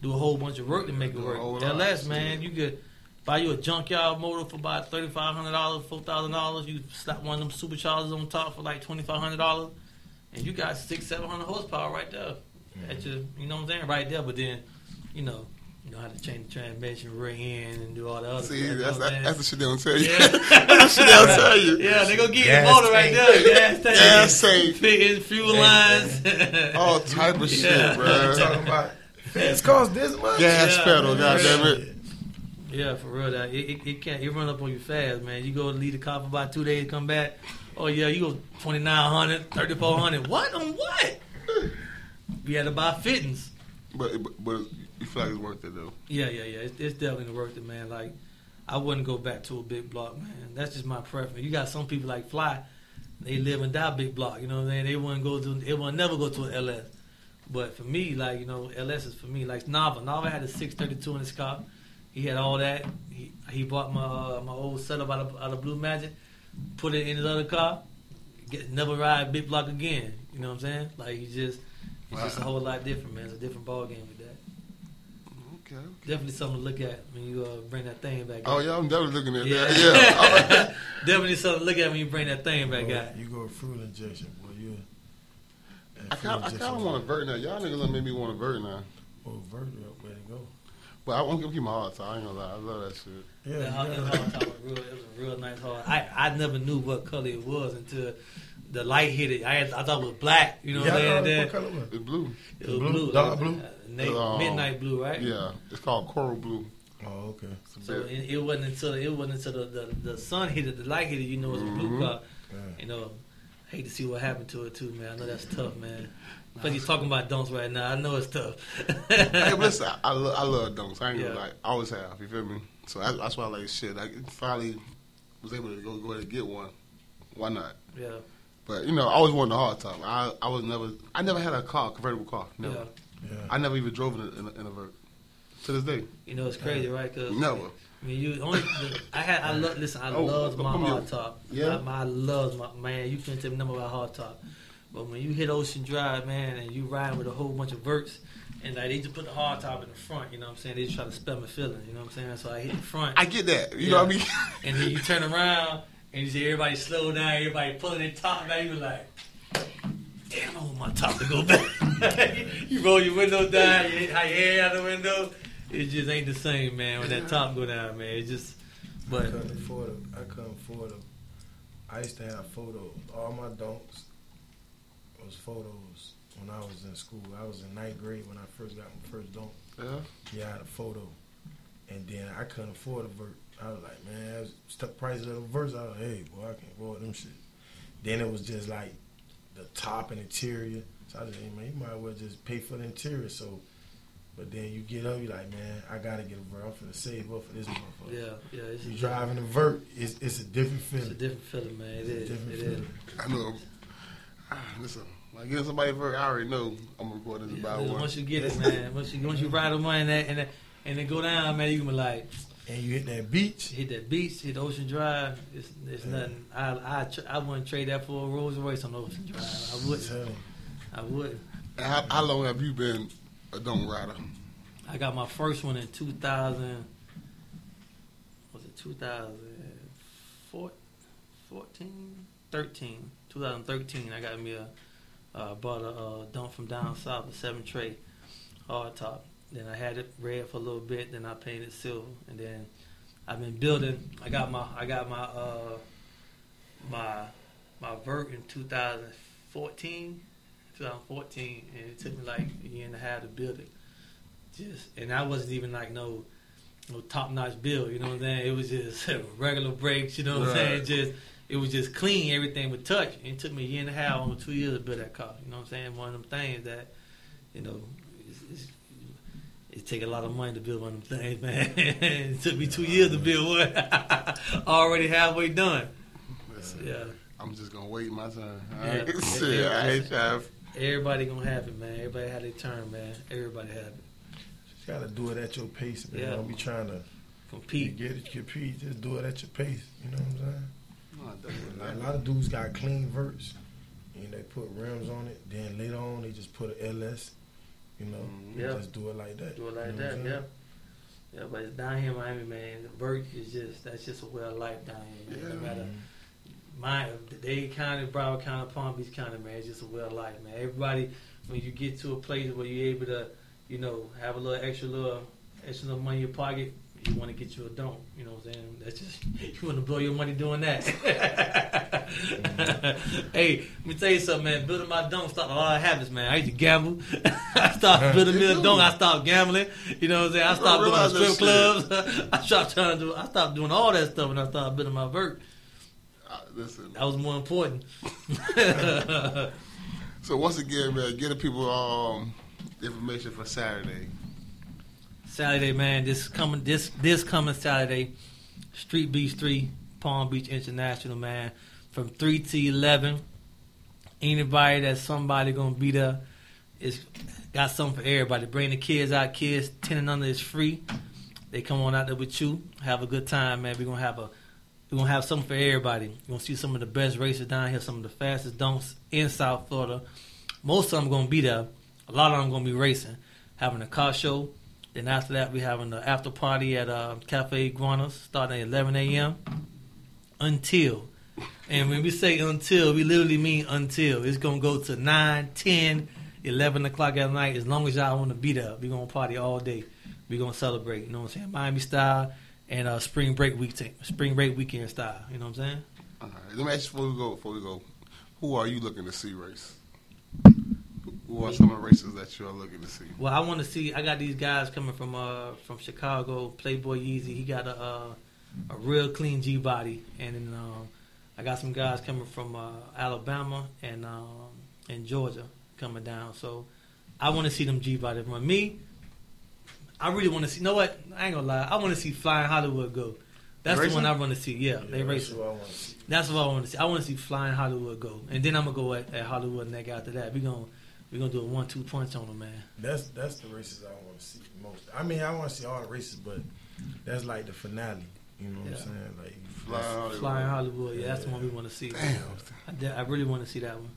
do a whole bunch of work to make it work. LS man, you could buy you a junkyard motor for about thirty five hundred dollars, four thousand dollars. You slap one of them superchargers on top for like twenty five hundred dollars, and you got six, seven hundred horsepower right there. At your, you know what I'm saying, right there. But then, you know, you know how to change the transmission, rear end, and do all the other
See,
stuff.
that's
you know what
that,
I'm
that's the shit they don't tell you.
Yeah.
that's the shit they don't tell you.
yeah, they gonna get
Gas
the motor right
tank.
there. Gas tank.
Gas safe,
Fitting fuel lines.
all type of shit,
Yeah.
We're
bro.
talking about fence cost this much.
Gas
Yeah.
pedal,
Yeah.
goddamn it.
Yeah, for real. That it, it, it can't. It run up on you fast, man. You go leave the car for about two days, come back. Oh yeah, you go 2900 3400 What on what? We had to buy fittings.
But, but but you feel like it's worth it though.
Yeah, yeah, yeah. It's, it's definitely worth it, man. Like I wouldn't go back to a big block, man. That's just my preference. You got some people like Fly. They live and die big block. You know what I'm saying? They wouldn't go to. They would never go to an LS. But for me, like you know, LS is for me. Like Nava, Nava had a 632 in his car. He had all that. He he bought my uh, my old setup out of out of Blue Magic, put it in his other car. Get never ride big block again. You know what I'm saying? Like he just it's just a whole lot different, man. It's a different ball game with.
Okay.
Definitely something to look at when you uh, bring that thing back.
Oh
out.
yeah, I'm definitely looking at
Yeah.
that. Yeah.
Definitely something to look at when you bring that thing back
Boy,
out.
You go fuel injection, boy. You.
I kind I kind of want a vert now. Y'all niggas done made me want a vert now.
Well, vert up, way to go.
But I won't keep my heart. So I ain't gonna lie. I love that shit.
Yeah,
That hard, that
got-
hard top was real, it was a real nice heart. I, I never knew what color it was until the light hit it. I had, I thought it was black. You know
Yeah,
what
I
I'm
know
saying?
what color was it?
It's blue.
It was
Blue?
blue,
Dark
uh,
blue?
na-
Um,
midnight blue, right?
Yeah, it's called coral blue.
Oh, okay.
So it, it wasn't until it wasn't until the, the, the sun hit it, the light hit it. You know it's a blue
Mhm.
car.
Yeah.
You know, I hate to see what happened to it too, man. I know that's tough, man. But you're talking about donks right now. I know it's tough.
hey, but listen, I, I, lo- I love donks. I ain't
Yeah.
gonna lie. I always have. You feel me? So that's, that's why I like shit. I finally was able to go go ahead and get one. Why not?
yeah,
But you know, I always wanted a hard top. I I was never. I never had a car, convertible car. Never.
yeah.
Yeah.
I never even drove in a, in a, in a vert. To this day,
You know it's crazy, right? Cause
never.
I mean, you only. I had. I love. Listen, I
Oh,
love my
come here.
hard top.
Yeah?
I, I love my man. You can't tell me nothing about hard top. But when you hit Ocean Drive, man, and you ride with a whole bunch of verts, and like they just put the hard top in the front. You know what I'm saying? They just try to spell my feelings. You know what I'm saying? So I hit the front,
I get that. You know what I mean?
and then you turn around and you see everybody slow down, everybody pulling their top down. You like. Damn, I want my top to go back. you roll your window down, you hit your hair out the window. It just ain't the same, man. When that top go down, man, it just.
I couldn't afford them. I couldn't afford them. I used to have photos. All my donks was photos when I was in school. I was in ninth grade when I first got my first donk.
yeah.
Yeah, I had a photo. And then I couldn't afford a vert. I was like, man, that's the price of the verse. I was like, hey, boy, I can't afford them shit. Then it was just like the top and interior. So I just, hey, man, you might as well just pay for the interior. So But then you get up, you're like, man, I gotta get a vert. I'm finna save up for this motherfucker.
Yeah, yeah. It's,
You driving a vert, it's, it's a different feeling.
it's a different feeling, man. It
It's a
is.
different
It is.
feeling.
I know. Ah, listen, when I get somebody for, I already know I'm gonna go this
Yeah,
about one.
once you get it, man. Once you once you ride the one and that, and that, and then go down, man, you gonna be like
And you hit that beach,
hit that beach, hit Ocean Drive. It's, it's nothing. I I tr- I wouldn't trade that for a Rolls Royce on Ocean Drive. I wouldn't.
telling you.
I wouldn't.
How, how long have you been a donk rider?
I got my first one in 2000. Was it 2014? 13. 2013. I got me a uh, bought a uh, dump from down south, a seven tray hard top. Then I had it red for a little bit. Then I painted silver, and then I've been building. I got my I got my uh, my my vert in 2014. 2014, and it took me like a year and a half to build it just and I wasn't even like no no top notch build, you know what I'm saying? It was just regular brakes, you know what I'm saying? Just it was just clean, everything with touch. And it took me a year and a half, almost two years to build that car. You know what I'm saying? One of them things that, you know, it's, it's, it take a lot of money to build one of them things, man. it took me two years to build one. Already halfway done.
Listen,
Yeah.
I'm just gonna wait my turn. All
Yeah.
right?
Yeah,
Shit,
yeah.
I ain't trying.
Everybody gonna have it, man. Everybody had their turn, man. Everybody have it.
Just gotta do it at your pace, man.
Yeah.
Don't be trying to
Compete.
get it, compete. Just do it at your pace. You know what I'm saying?
No,
a lot of dudes got clean verts, and they put rims on it. Then later on, they just put an LS. You know,
Mhm.
Yeah.
just do it like that.
Do it like
You know
that, yeah. Yeah, but it's down here in Miami, man. The vert is just that's just a way of life down here, man.
Yeah.
No matter my Dade County, Broward County, Palm Beach County, man, it's just a way of life, man. Everybody, when you get to a place where you're able to, you know, have a little extra little extra little money in your pocket, you want to get you a dome. You know what I'm saying? That's just you want to blow your money doing that. hey, let me tell you something, man. Building my dome started a lot of habits, man. I used to gamble. I started building me a dome. I stopped gambling. You know what I'm saying? I stopped
I
going to strip clubs. I stopped trying to do. I stopped doing all that stuff when I started building my vert.
Uh, listen.
That was more important.
So once again, man, get the people um information for Saturday.
Saturday, man. This coming this this coming Saturday, Street Beach Three, Palm Beach International, man. From three to eleven. Anybody that somebody gonna be there is got something for everybody. Bring the kids out, kids ten and under is free. They come on out there with you, have a good time, man. We're gonna have a we're gonna have something for everybody. You're gonna see some of the best races down here, some of the fastest donks in South Florida. Most of them gonna be there. A lot of them gonna be racing, having a car show. Then after that, we're having the after party at uh, Cafe Iguanas starting at 11 a.m. until. And when we say until, we literally mean until. It's gonna go to 9, 10, 11 o'clock at night. As long as y'all want to be there, we're gonna party all day. We're gonna celebrate. You know what I'm saying? Miami style and uh, spring break weekend, spring break weekend style. You know what I'm saying?
All right. Let me ask you before we go. Before we go, who are you looking to see race? Who are some of the races that you are looking to see?
Well, I want to see. I got these guys coming from uh from Chicago. Playboy Yeezy. He got a uh, a real clean G body, and then um, I got some guys coming from uh, Alabama and um, and Georgia coming down. So I want to see them G bodies run. Me, I really want to see. You know what? I ain't gonna lie. I want to see Flying Hollywood go. That's the
Racing?
one I want to see. Yeah, they
Yeah,
racing.
That's what I want to see.
That's what I want to see. I want to see Flying Hollywood go, and then I'm gonna go at, at Hollywood neck after that. We gonna we gonna do a one two punch on them, man.
That's that's the races I want to see most. I mean, I want to see all the races, but that's like the finale. You know what
Yeah.
I'm saying? Like
Fly Hollywood.
Flying Hollywood, yeah, that's the one we want to see.
Damn.
I, de- I really want to see that one.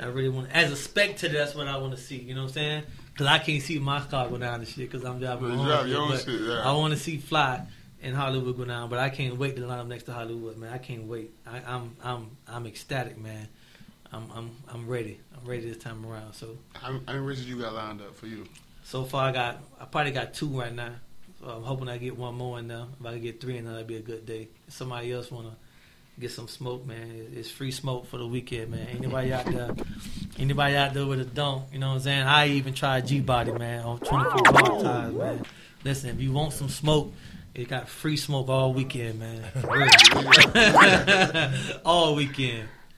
I really want, as a spectator, that's what I want to see. You know what I'm saying? Because I can't see my car go down and shit because I'm driving
You
my own
drive your own
but
shit, yeah.
I want to see Fly and Hollywood go down, but I can't wait to line up next to Hollywood, man. I can't wait. I, I'm I'm I'm ecstatic, man. I'm I'm I'm ready. I'm ready this time around. So
How, how many races you got lined up for you?
so far, I got I probably got two right now. So I'm hoping I get one more in there. If I can get three in there, that'd be a good day. If somebody else wanna get some smoke, man, it's free smoke for the weekend, man. Anybody out there, anybody out there with a donk, you know what I'm saying? I even tried G Body, man, on 24 bar tires, man. Listen, if you want some smoke, it got free smoke all weekend, man. All weekend.